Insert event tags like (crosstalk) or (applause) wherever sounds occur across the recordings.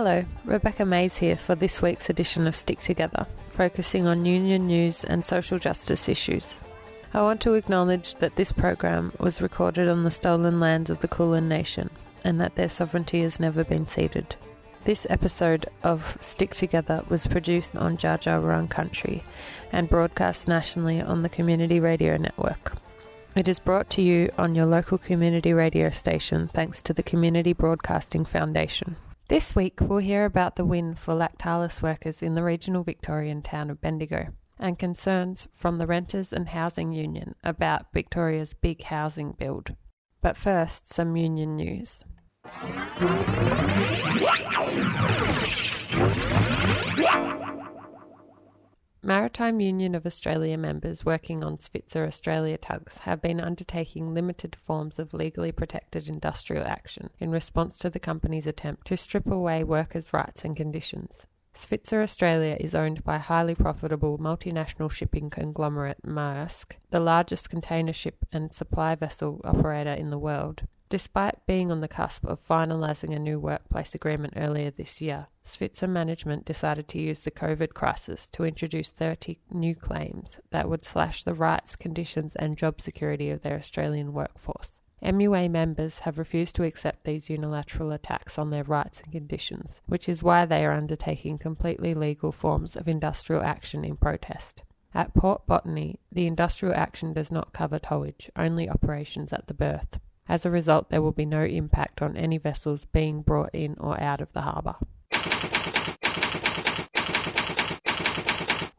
Hello, Rebecca Mays here for this week's edition of Stick Together, focusing on union news and social justice issues. I want to acknowledge that this program was recorded on the stolen lands of the Kulin Nation and that their sovereignty has never been ceded. This episode of Stick Together was produced on Wurrung country and broadcast nationally on the Community Radio Network. It is brought to you on your local community radio station thanks to the Community Broadcasting Foundation. This week, we'll hear about the win for Lactalis workers in the regional Victorian town of Bendigo and concerns from the Renters and Housing Union about Victoria's big housing build. But first, some union news. Maritime Union of Australia members working on Svitzer Australia tugs have been undertaking limited forms of legally protected industrial action in response to the company's attempt to strip away workers' rights and conditions. Svitzer Australia is owned by highly profitable multinational shipping conglomerate Maersk, the largest container ship and supply vessel operator in the world. Despite being on the cusp of finalising a new workplace agreement earlier this year, Svitzer management decided to use the COVID crisis to introduce 30 new claims that would slash the rights, conditions, and job security of their Australian workforce. MUA members have refused to accept these unilateral attacks on their rights and conditions, which is why they are undertaking completely legal forms of industrial action in protest. At Port Botany, the industrial action does not cover towage, only operations at the berth. As a result, there will be no impact on any vessels being brought in or out of the harbour.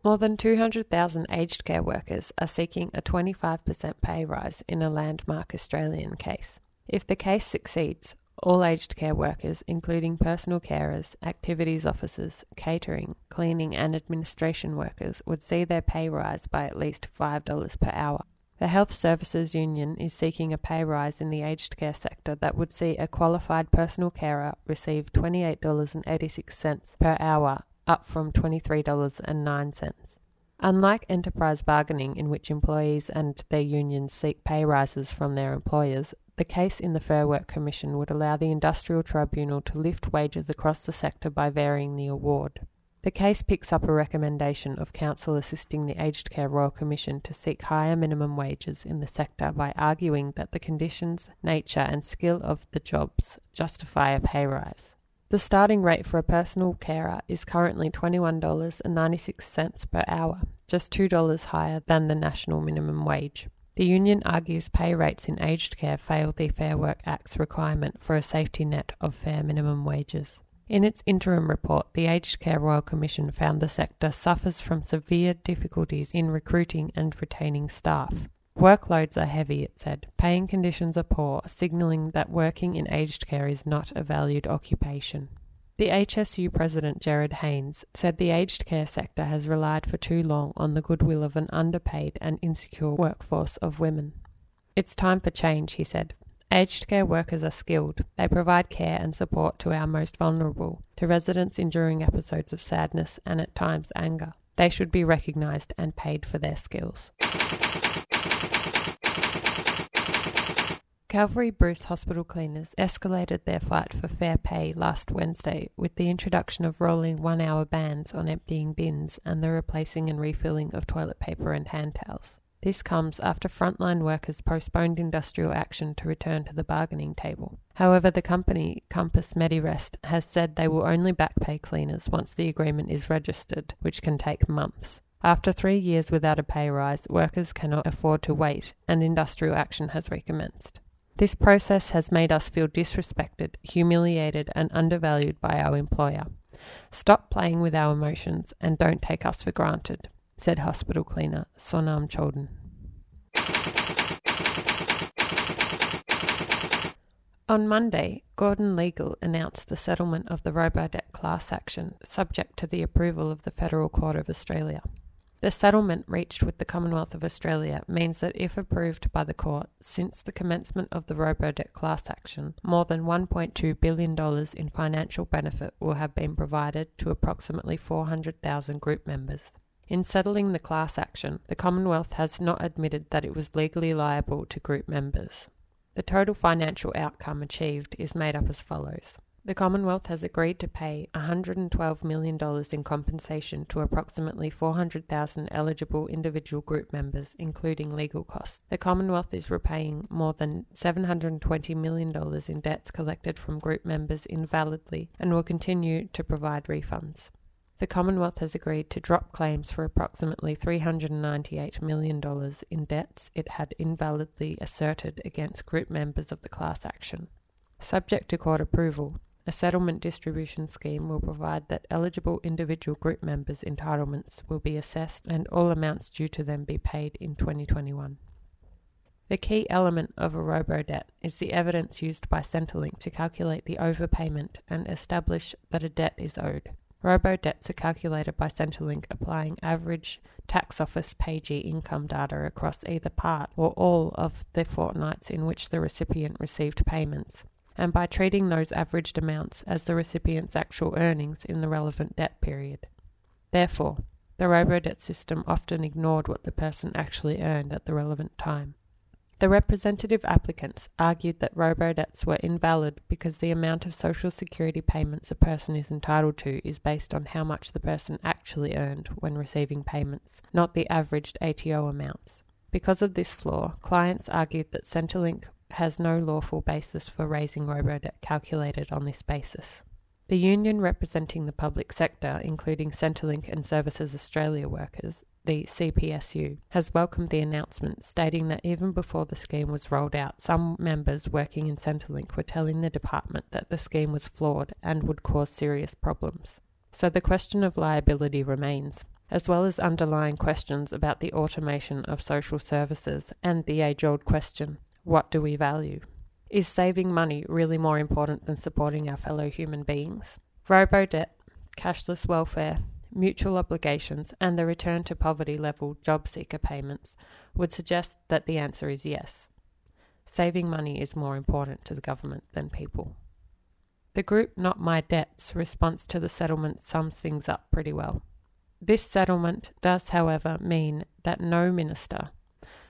More than 200,000 aged care workers are seeking a 25% pay rise in a landmark Australian case. If the case succeeds, all aged care workers, including personal carers, activities officers, catering, cleaning, and administration workers, would see their pay rise by at least $5 per hour. The Health Services Union is seeking a pay rise in the aged care sector that would see a qualified personal carer receive $28.86 per hour, up from $23.09. Unlike enterprise bargaining, in which employees and their unions seek pay rises from their employers, the case in the Fair Work Commission would allow the Industrial Tribunal to lift wages across the sector by varying the award. The case picks up a recommendation of Counsel assisting the Aged Care Royal Commission to seek higher minimum wages in the sector by arguing that the conditions, nature, and skill of the jobs justify a pay rise. The starting rate for a personal carer is currently $21.96 per hour, just $2 higher than the national minimum wage. The union argues pay rates in aged care fail the Fair Work Act's requirement for a safety net of fair minimum wages. In its interim report, the Aged Care Royal Commission found the sector suffers from severe difficulties in recruiting and retaining staff. Workloads are heavy, it said. Paying conditions are poor, signalling that working in aged care is not a valued occupation. The HSU president, Gerard Hayes, said the aged care sector has relied for too long on the goodwill of an underpaid and insecure workforce of women. It's time for change, he said. Aged care workers are skilled. They provide care and support to our most vulnerable, to residents enduring episodes of sadness and at times anger. They should be recognised and paid for their skills. Calvary Bruce hospital cleaners escalated their fight for fair pay last Wednesday with the introduction of rolling one hour bans on emptying bins and the replacing and refilling of toilet paper and hand towels. This comes after frontline workers postponed industrial action to return to the bargaining table. However, the company, Compass Medirest, has said they will only backpay cleaners once the agreement is registered, which can take months. After three years without a pay rise, workers cannot afford to wait, and industrial action has recommenced. This process has made us feel disrespected, humiliated, and undervalued by our employer. Stop playing with our emotions and don't take us for granted said hospital cleaner Sonam Choudhan. On Monday, Gordon Legal announced the settlement of the Robodebt class action, subject to the approval of the Federal Court of Australia. The settlement reached with the Commonwealth of Australia means that if approved by the court, since the commencement of the Robodebt class action, more than $1.2 billion in financial benefit will have been provided to approximately 400,000 group members. In settling the class action, the Commonwealth has not admitted that it was legally liable to group members. The total financial outcome achieved is made up as follows The Commonwealth has agreed to pay $112 million in compensation to approximately 400,000 eligible individual group members, including legal costs. The Commonwealth is repaying more than $720 million in debts collected from group members invalidly and will continue to provide refunds. The Commonwealth has agreed to drop claims for approximately $398 million in debts it had invalidly asserted against group members of the class action. Subject to court approval, a settlement distribution scheme will provide that eligible individual group members' entitlements will be assessed and all amounts due to them be paid in 2021. The key element of a robo-debt is the evidence used by Centrelink to calculate the overpayment and establish that a debt is owed. Robo-debts are calculated by Centrelink applying average tax office payee income data across either part or all of the fortnights in which the recipient received payments and by treating those averaged amounts as the recipient's actual earnings in the relevant debt period. Therefore, the robo-debt system often ignored what the person actually earned at the relevant time. The representative applicants argued that robo-debts were invalid because the amount of social security payments a person is entitled to is based on how much the person actually earned when receiving payments, not the averaged ATO amounts. Because of this flaw, clients argued that Centrelink has no lawful basis for raising robo-debt calculated on this basis. The union representing the public sector, including Centrelink and Services Australia workers, the CPSU, has welcomed the announcement, stating that even before the scheme was rolled out, some members working in Centrelink were telling the department that the scheme was flawed and would cause serious problems. So the question of liability remains, as well as underlying questions about the automation of social services and the age old question what do we value? Is saving money really more important than supporting our fellow human beings? Robo debt, cashless welfare, mutual obligations, and the return to poverty level job seeker payments would suggest that the answer is yes. Saving money is more important to the government than people. The group Not My Debts response to the settlement sums things up pretty well. This settlement does, however, mean that no minister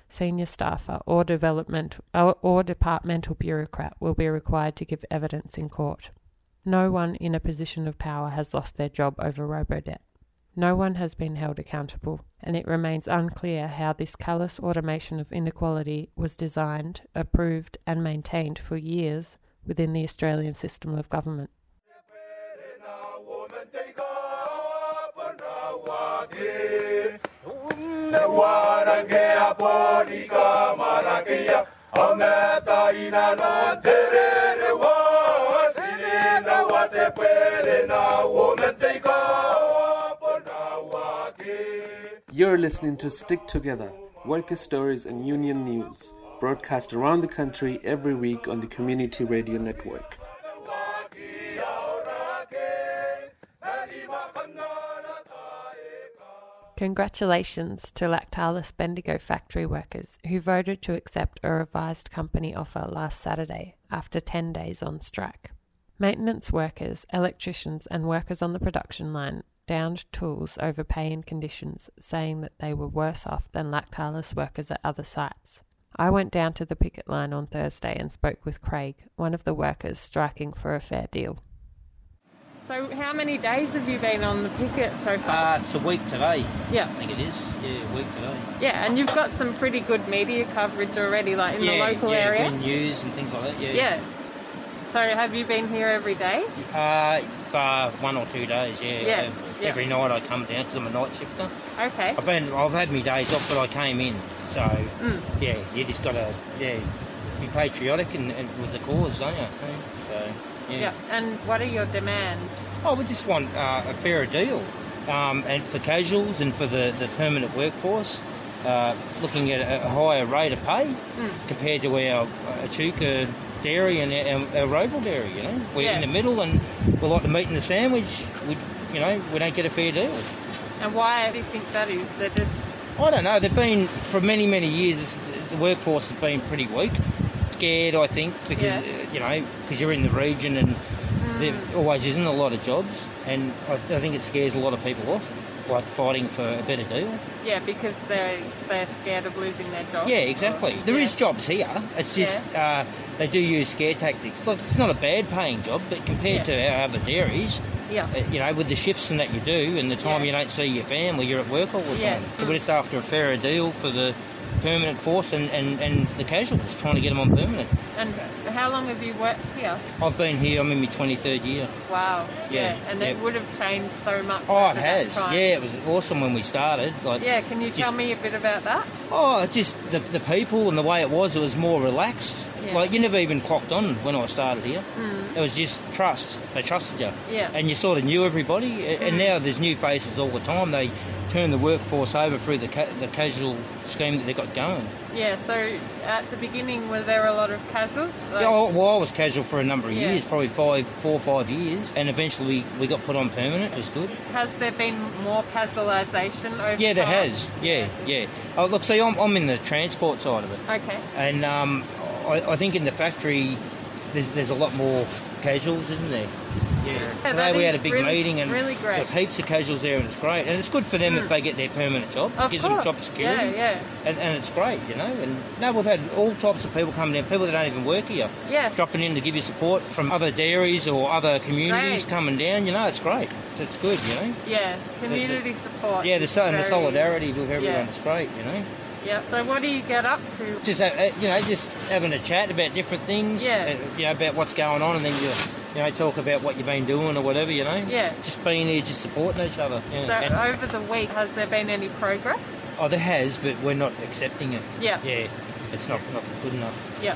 senior staffer or development or, or departmental bureaucrat will be required to give evidence in court. No one in a position of power has lost their job over robo-debt. No one has been held accountable, and it remains unclear how this callous automation of inequality was designed, approved, and maintained for years within the Australian system of government. You're listening to Stick Together, worker stories and union news, broadcast around the country every week on the Community Radio Network. Congratulations to Lactalis Bendigo factory workers who voted to accept a revised company offer last Saturday after 10 days on strike. Maintenance workers, electricians, and workers on the production line downed tools over pay and conditions, saying that they were worse off than Lactalis workers at other sites. I went down to the picket line on Thursday and spoke with Craig, one of the workers striking for a fair deal. So, how many days have you been on the picket so far? Uh, it's a week today. Yeah. I think it is. Yeah, a week today. Yeah, and you've got some pretty good media coverage already, like in yeah, the local yeah, area. good news and things like that. Yeah. Yeah. So, have you been here every day? Uh, uh, one or two days. Yeah. Yeah, yeah. Every night I come down because I'm a night shifter. Okay. I've been, I've had my days off, but I came in. So Mm. yeah, you just gotta yeah be patriotic and, and with the cause, don't you? So yeah. Yeah. And what are your demands? Oh, we just want uh, a fairer deal, um, and for casuals and for the, the permanent workforce, uh, looking at a higher rate of pay Mm. compared to our uh, Echuca dairy and our, our Rowville dairy. You know, we're Yeah. in the middle, and we like the meat and the sandwich. We, you know, we don't get a fair deal. And why do you think that is? They're just. I don't know. They've been for many many years. The workforce has been pretty weak, scared. I think because Yeah. uh, you know because you're in the region and there always isn't a lot of jobs, and I, I think it scares a lot of people off. like fighting for a better deal. Yeah, because they're they're scared of losing their job. Yeah, exactly. There is Yeah. jobs here. It's just uh, they do use scare tactics. Look, it's not a bad paying job, but compared Yeah. to our other dairies, Yeah. uh, you know, with the shifts and that you do, and the time Yeah. you don't see your family, you're at work all the Yeah. time. So we're just after a fairer deal for the permanent force and, and, and the casuals, trying to get them on permanent. And how long have you worked here? I've been here. I'm in my 23rd year. Wow. Yeah, And yeah. it would have changed so much. Oh, it has. Yeah, it was awesome when we started. Like, Yeah. Can you Just- tell me a bit about that? Oh, just the, the people and the way it was, it was more relaxed. Yeah. Like, you never even clocked on when I started here. Mm. It was just trust. They trusted you. Yeah. And you sort of knew everybody. A- And mm. now there's new faces all the time. They turn the workforce over through the, ca- the casual scheme that they've got going. Yeah. So at the beginning, were there a lot of casuals? Like- Yeah, well, I was casual for a number of Yeah. years, probably five, four or five years. And eventually we got put on permanent. It was good. Has there been more casualisation over Yeah, there time? has. Yeah, yeah. Oh, look, see, I'm, I'm in the transport side of it. Okay. And um, I, I think in the factory, there's, there's a lot more casuals, isn't there? Yeah. Yeah, Today we had a big really- meeting and really great. there's heaps of casuals there and it's great. And it's good for them if hmm. they get their permanent job. Of gives course. them job security. Yeah, yeah. And, and it's great, you know. And no, we've had all types of people coming in, people that don't even work here, Yeah. dropping in to give you support from other dairies or other communities Great. coming down. You know, it's great. It's good, you know. Yeah. Community support. Yeah, the, is so- and the solidarity with everyone yeah. is great, you know. Yeah. So what do you get up to? just uh, uh, you know just having a chat about different things Yeah. uh, you know about what's going on and then you you know talk about what you've been doing or whatever you know Yeah. just being there just supporting each other yeah. So And- over the week, has there been any progress? oh there has but we're not accepting it Yeah. yeah it's not not good enough Yeah.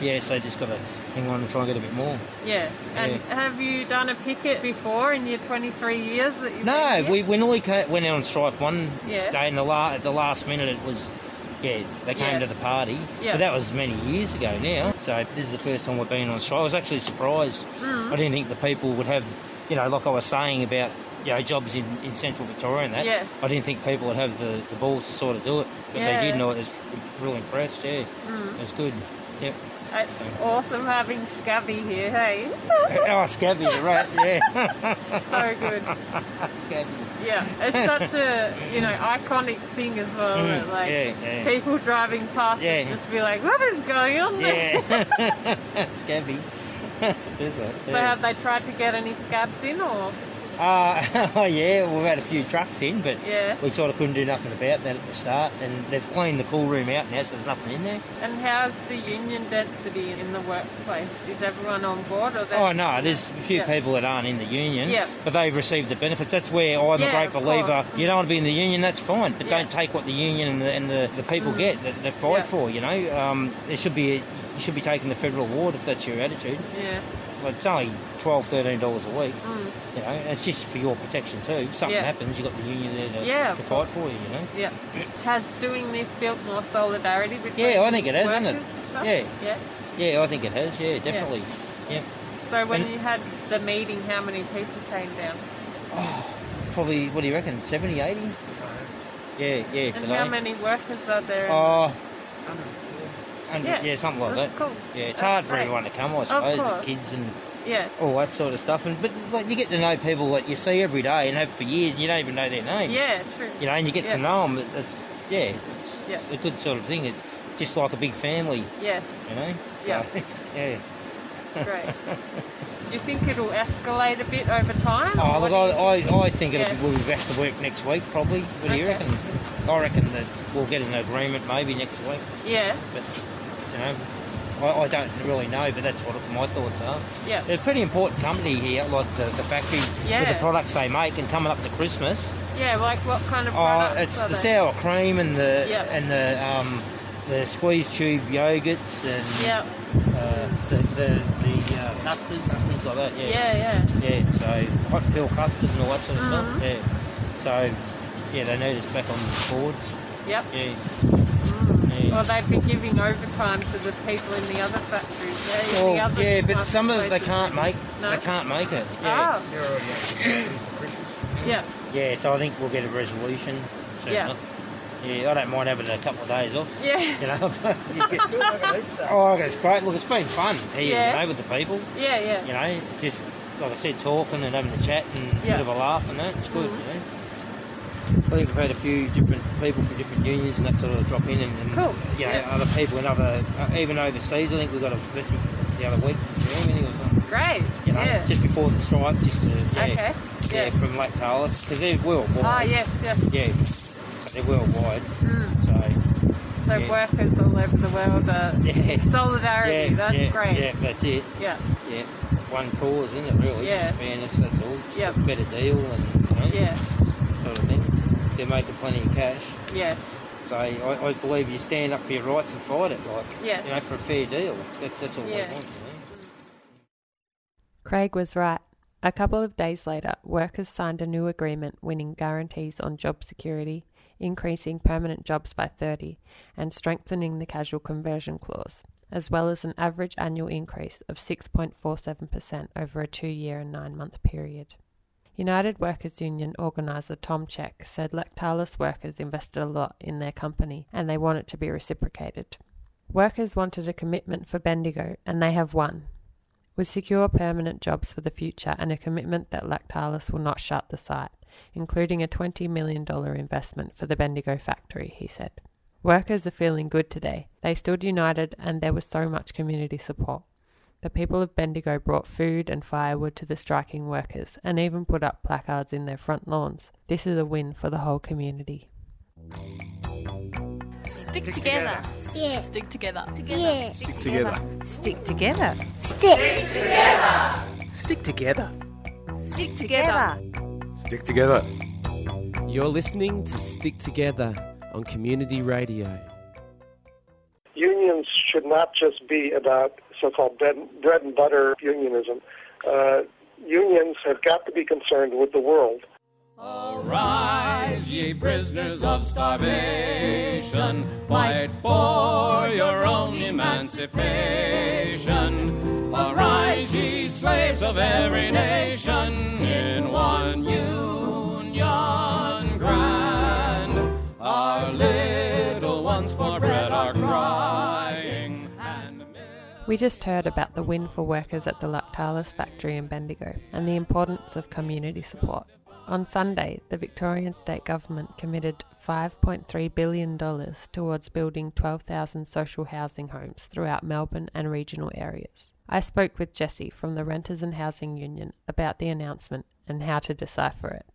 Yeah so just got to hang on and try and get a bit more Yeah. And Yeah. have you done a picket before in your 23 years that you've no we, we nearly ca- went out on strike one Yeah. day and the la- at the last minute it was yeah, they came Yeah. to the party, Yeah. but that was many years ago now. So this is the first time we've been on strike. I was actually surprised. Mm. I didn't think the people would have, you know, like I was saying about, you know, jobs in, in central Victoria and that. Yes. I didn't think people would have the, the balls to sort of do it, but Yeah. they did. And I was really impressed. Yeah, Mm. it was good. Yep. It's awesome having Scabby here, hey? (laughs) oh, Scabby, right. Yeah, (laughs) so good. Scabby. Yeah, it's such a you know iconic thing as well. Mm, that, like yeah, yeah. people driving past Yeah. it just be like, "What is going on?" there?" Yeah, (laughs) Scabby. That's bizarre. So have they tried to get any scabs in, or Uh, (laughs) oh yeah, we've had a few trucks in, but yeah? we sort of couldn't do nothing about that at the start. And they've cleaned the cool room out now, so there's nothing in there. And how's the union density in the workplace? Is everyone on board, or Oh no, there's a few Yeah. people that aren't in the union, Yeah. but they've received the benefits. That's where I'm Yeah, a great believer. You don't want to be in the union, that's fine, but. Mm. don't take what the union and the, and the, the people get that they fight for. You know, um, there should be a, you should be taking the federal award if that's your attitude. Yeah. But it's only 12 13 dollars a week. Mm. You know, it's just for your protection too. If something Yeah. happens, you've got the union there to, Yeah, to fight for you. You know. Yeah. Has doing this built more solidarity between Yeah, I think it has, hasn't it? workers and stuff? Yeah. Yeah. Yeah, I think it has. Yeah, definitely. Yeah. So when And- you had the meeting, how many people came down? Probably, what do you reckon, 70, 80? Yeah, yeah, And today. how many workers are there? Oh, 100, Yeah, yeah, something like That's that. cool. Yeah, it's That's hard for great. everyone to come, I suppose, the kids and Yeah. all that sort of stuff. And But like, you get to know people that you see every day and have for years, and you don't even know their names. Yeah, true. You know, and you get Yeah. to know them. It's, yeah, it's Yeah. a good sort of thing. It's just like a big family, Yes, you know? Yeah. So, (laughs) yeah. great. (laughs) Do you think it'll escalate a bit over time? Oh, look, I, you I, I think it'll Yeah. we'll be back to work next week, probably. What do you reckon? I reckon that we'll get an agreement maybe next week. Yeah, But, you know, I, I don't really know, but that's what my thoughts are. yeah, They're a pretty important company here, like the, the factory with the products they make, and coming up to Christmas. yeah. Like what kind of products? Oh, it's the they? sour cream and the Yeah. and the um, the squeeze tube yogurts and Yeah, uh, the the, the uh, custards and things like that. Yeah. yeah, yeah. Yeah, so hot fill custard and all that sort of Mhm. stuff. Yeah. So, yeah, they need us back on board. Yep. Yeah. Mm. Yeah. Well, they've been giving overtime to the people in the other factories. Yeah, in the Well, other yeah, but some of them they can't make. No? They can't make it. Yeah. Oh, (coughs) yeah, Yeah. So I think we'll get a resolution. Soon Yeah. enough. Yeah, I don't mind having a couple of days off. yeah, You know. (laughs) oh, it's great. Look, it's been fun here. Yeah. You know, with the people. yeah, yeah. You know, just like I said, talking and having a chat and a bit of a laugh and that. It's good. Mhm. You know. I think we've had a few different people from different unions and that sort of drop in, and, and Cool. you know, Yeah. other people in other, uh, even overseas. I think we got a message the other week from Germany or something. Great. You know, yeah. just before the strike, just to yeah, Okay, yeah, yeah. from Lactalis because they're worldwide. Ah, yes, yes. Yeah, they're worldwide. Mm. So So Yeah. workers all over the world are (laughs) Yeah. solidarity. yeah, That's yeah, great. Yeah, that's it. Yeah. Yeah, one cause, isn't it? Really? Yeah. Fairness. That's all. A better deal and you know, Yeah. Sort of thing. They're making plenty of cash. Yes. So I, I believe you stand up for your rights and fight it, like Yeah. you know, for a fair deal. That, that's all Yeah. we want. You know? Craig was right. A couple of days later, workers signed a new agreement winning guarantees on job security, increasing permanent jobs by 30, and strengthening the casual conversion clause, as well as an average annual increase of 6.47% over a two year and nine month period. United Workers Union organiser Tom Check said Lactalis workers invested a lot in their company and they want it to be reciprocated. Workers wanted a commitment for Bendigo and they have won, with secure permanent jobs for the future and a commitment that Lactalis will not shut the site, including a $20 million investment for the Bendigo factory, he said. Workers are feeling good today. They stood united and there was so much community support. The people of Bendigo brought food and firewood to the striking workers and even put up placards in their front lawns. This is a win for the whole community. Stick together. Yeah. Stick together. Yeah. Stick together. Stick together. Stick. Together. Stick together. Stick together. Stick together. You're listening to Stick Together on Community Radio. unions should not just be about so-called bread, bread and butter unionism. Uh, unions have got to be concerned with the world. Arise, ye prisoners of starvation, fight for your own emancipation. Arise, ye slaves of every nation, in one union grand. Our We just heard about the win for workers at the Lactalis factory in Bendigo and the importance of community support. On Sunday, the Victorian state government committed $5.3 billion towards building 12,000 social housing homes throughout Melbourne and regional areas. I spoke with Jesse from the Renters and Housing Union about the announcement and how to decipher it.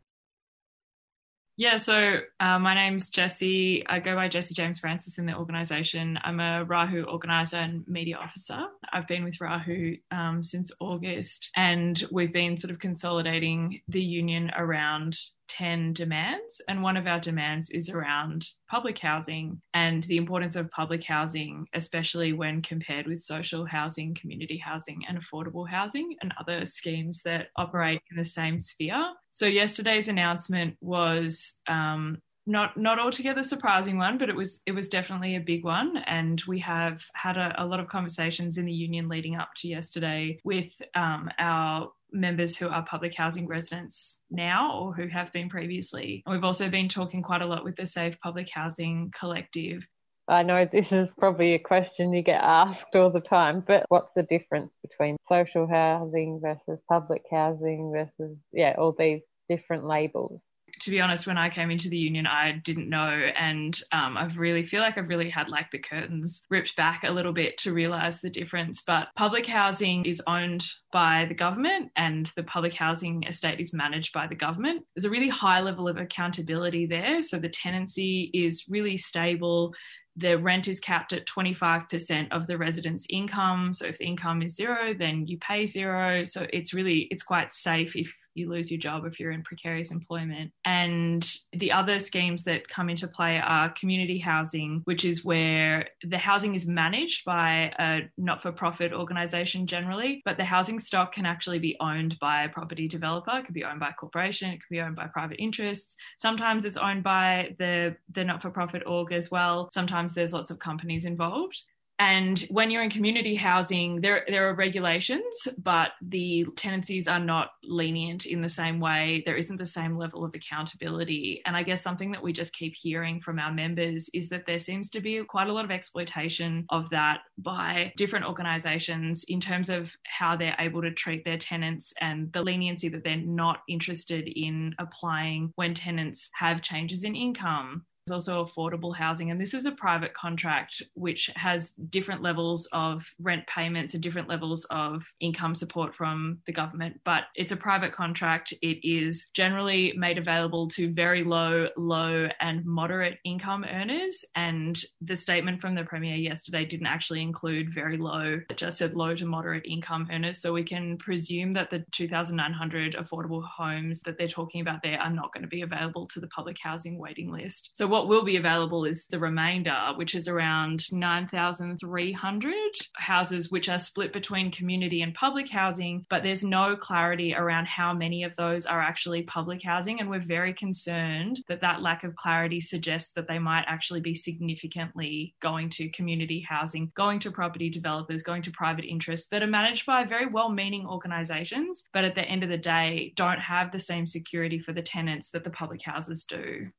Yeah, so uh, my name's Jessie. I go by Jessie James Francis in the organisation. I'm a Rahu organiser and media officer. I've been with Rahu um, since August, and we've been sort of consolidating the union around 10 demands. And one of our demands is around public housing and the importance of public housing, especially when compared with social housing, community housing, and affordable housing and other schemes that operate in the same sphere. So, yesterday's announcement was. Um, not not altogether surprising one, but it was it was definitely a big one, and we have had a, a lot of conversations in the union leading up to yesterday with um, our members who are public housing residents now or who have been previously. And we've also been talking quite a lot with the Safe Public Housing Collective. I know this is probably a question you get asked all the time, but what's the difference between social housing versus public housing versus, yeah, all these different labels? To be honest, when I came into the union, I didn't know, and um, I really feel like I've really had like the curtains ripped back a little bit to realize the difference. But public housing is owned by the government, and the public housing estate is managed by the government. There's a really high level of accountability there, so the tenancy is really stable. The rent is capped at 25% of the resident's income. So if the income is zero then you pay zero. So it's really it's quite safe if you lose your job if you're in precarious employment. And the other schemes that come into play are community housing which is where the housing is managed by a not-for-profit organization generally but the housing stock can actually be owned by a property developer. It could be owned by a corporation. It could be owned by private interests. Sometimes it's owned by the the not-for-profit org as well. Sometimes there's lots of companies involved And when you're in community housing, there there are regulations, but the tenancies are not lenient in the same way. There isn't the same level of accountability. And I guess something that we just keep hearing from our members is that there seems to be quite a lot of exploitation of that by different organizations in terms of how they're able to treat their tenants and the leniency that they're not interested in applying when tenants have changes in income also affordable housing, and this is a private contract which has different levels of rent payments and different levels of income support from the government. But it's a private contract. It is generally made available to very low, low, and moderate income earners. And the statement from the Premier yesterday didn't actually include very low, it just said low to moderate income earners. So we can presume that the 2,900 affordable homes that they're talking about there are not going to be available to the public housing waiting list. So what will be available is the remainder, which is around 9,300 houses, which are split between community and public housing, but there's no clarity around how many of those are actually public housing. And we're very concerned that that lack of clarity suggests that they might actually be significantly going to community housing, going to property developers, going to private interests that are managed by very well meaning organizations, but at the end of the day, don't have the same security for the tenants that the public houses do.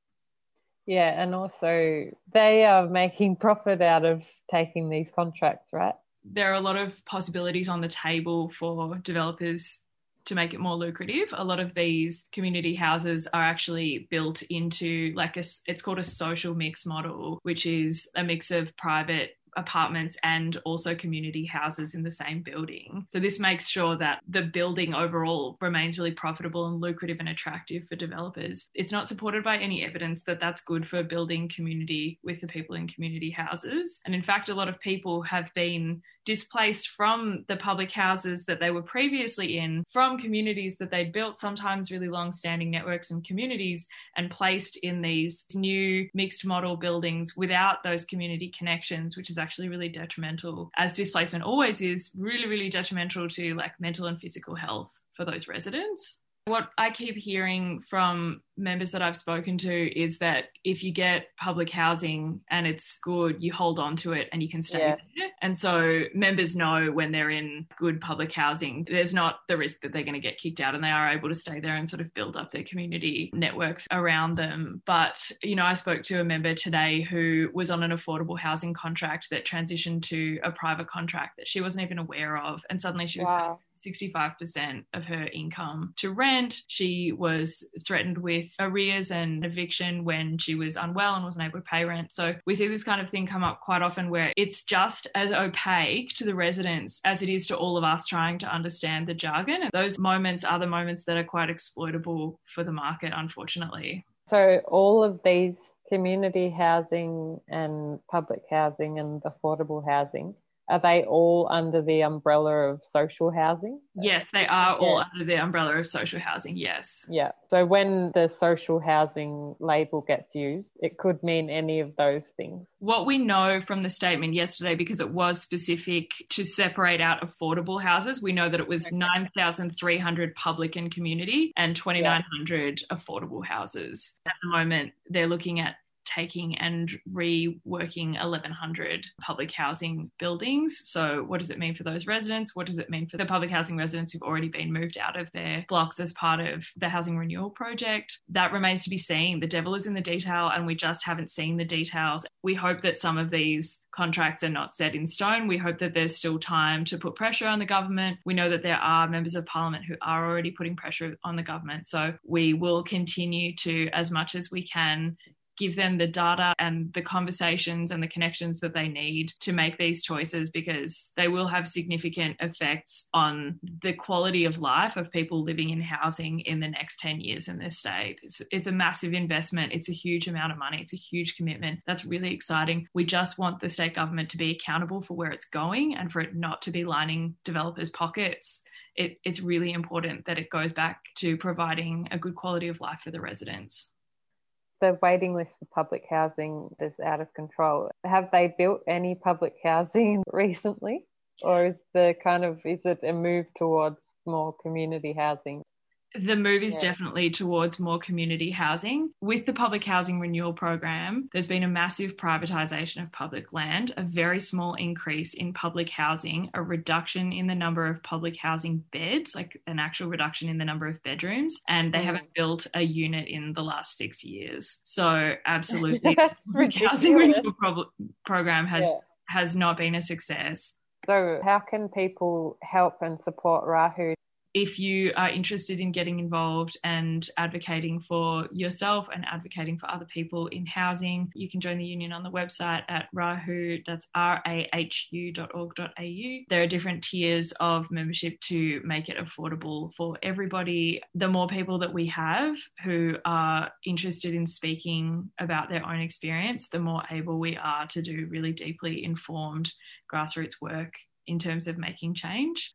Yeah, and also they are making profit out of taking these contracts, right? There are a lot of possibilities on the table for developers to make it more lucrative. A lot of these community houses are actually built into like a it's called a social mix model, which is a mix of private apartments and also community houses in the same building. So this makes sure that the building overall remains really profitable and lucrative and attractive for developers. It's not supported by any evidence that that's good for building community with the people in community houses. And in fact, a lot of people have been displaced from the public houses that they were previously in, from communities that they built, sometimes really long standing networks and communities, and placed in these new mixed model buildings without those community connections, which is actually really detrimental, as displacement always is, really, really detrimental to like mental and physical health for those residents. What I keep hearing from members that I've spoken to is that if you get public housing and it's good, you hold on to it and you can stay yeah. there. And so members know when they're in good public housing, there's not the risk that they're going to get kicked out and they are able to stay there and sort of build up their community networks around them. But, you know, I spoke to a member today who was on an affordable housing contract that transitioned to a private contract that she wasn't even aware of. And suddenly she was wow 65% of her income to rent. She was threatened with arrears and eviction when she was unwell and wasn't able to pay rent. So we see this kind of thing come up quite often where it's just as opaque to the residents as it is to all of us trying to understand the jargon. And those moments are the moments that are quite exploitable for the market, unfortunately. So all of these community housing and public housing and affordable housing are they all under the umbrella of social housing? Yes, they are all yeah. under the umbrella of social housing, yes. Yeah. So when the social housing label gets used, it could mean any of those things. What we know from the statement yesterday, because it was specific to separate out affordable houses, we know that it was okay. 9,300 public and community and 2,900 yeah. affordable houses. At the moment, they're looking at taking and reworking 1100 public housing buildings. So, what does it mean for those residents? What does it mean for the public housing residents who've already been moved out of their blocks as part of the housing renewal project? That remains to be seen. The devil is in the detail, and we just haven't seen the details. We hope that some of these contracts are not set in stone. We hope that there's still time to put pressure on the government. We know that there are members of parliament who are already putting pressure on the government. So we will continue to, as much as we can, give them the data and the conversations and the connections that they need to make these choices because they will have significant effects on the quality of life of people living in housing in the next 10 years in this state. It's, it's a massive investment. It's a huge amount of money. It's a huge commitment. That's really exciting. We just want the state government to be accountable for where it's going and for it not to be lining developers' pockets. It, it's really important that it goes back to providing a good quality of life for the residents the waiting list for public housing is out of control. Have they built any public housing (laughs) recently? Or is the kind of is it a move towards more community housing? The move is Yeah. definitely towards more community housing. With the public housing renewal program, there's been a massive privatisation of public land, a very small increase in public housing, a reduction in the number of public housing beds, like an actual reduction in the number of bedrooms, and they Mm. haven't built a unit in the last six years. So, absolutely, (laughs) the public housing renewal pro- program has Yeah. has not been a success. So, how can people help and support Rahu? If you are interested in getting involved and advocating for yourself and advocating for other people in housing, you can join the union on the website at rahu, that's rahu.org.au. There are different tiers of membership to make it affordable for everybody. The more people that we have who are interested in speaking about their own experience, the more able we are to do really deeply informed grassroots work in terms of making change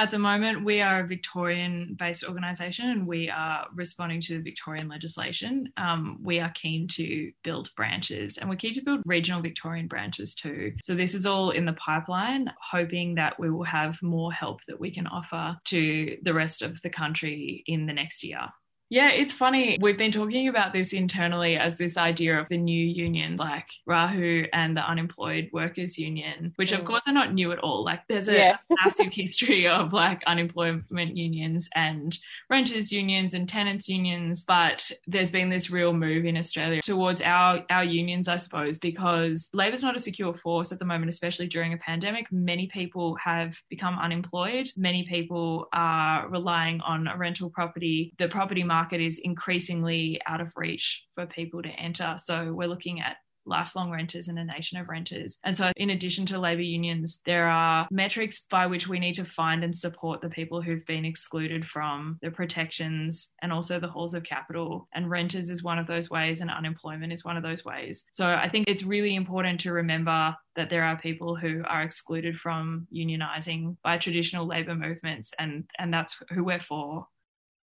at the moment, we are a Victorian based organisation and we are responding to the Victorian legislation. Um, we are keen to build branches and we're keen to build regional Victorian branches too. So, this is all in the pipeline, hoping that we will have more help that we can offer to the rest of the country in the next year. Yeah, it's funny. We've been talking about this internally as this idea of the new unions like Rahu and the Unemployed Workers Union, which of Mm. course are not new at all. Like there's a Yeah. (laughs) massive history of like unemployment unions and renters unions and tenants unions, but there's been this real move in Australia towards our our unions, I suppose, because labor's not a secure force at the moment, especially during a pandemic. Many people have become unemployed. Many people are relying on a rental property. The property market is increasingly out of reach for people to enter. So we're looking at lifelong renters and a nation of renters. And so, in addition to labour unions, there are metrics by which we need to find and support the people who've been excluded from the protections and also the halls of capital. And renters is one of those ways, and unemployment is one of those ways. So, I think it's really important to remember that there are people who are excluded from unionising by traditional labour movements, and, and that's who we're for.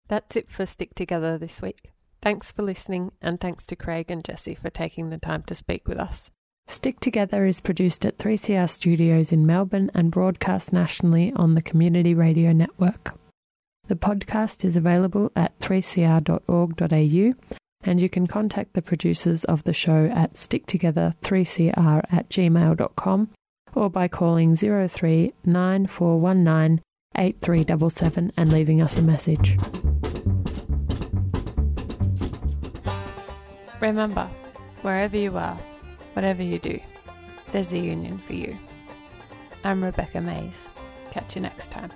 That's it for Stick Together this week. Thanks for listening, and thanks to Craig and Jesse for taking the time to speak with us. Stick Together is produced at 3CR Studios in Melbourne and broadcast nationally on the Community Radio Network. The podcast is available at 3cr.org.au, and you can contact the producers of the show at sticktogether3cr at gmail.com or by calling 03 9419 8377 and leaving us a message. Remember, wherever you are, whatever you do, there's a union for you. I'm Rebecca Mays. Catch you next time.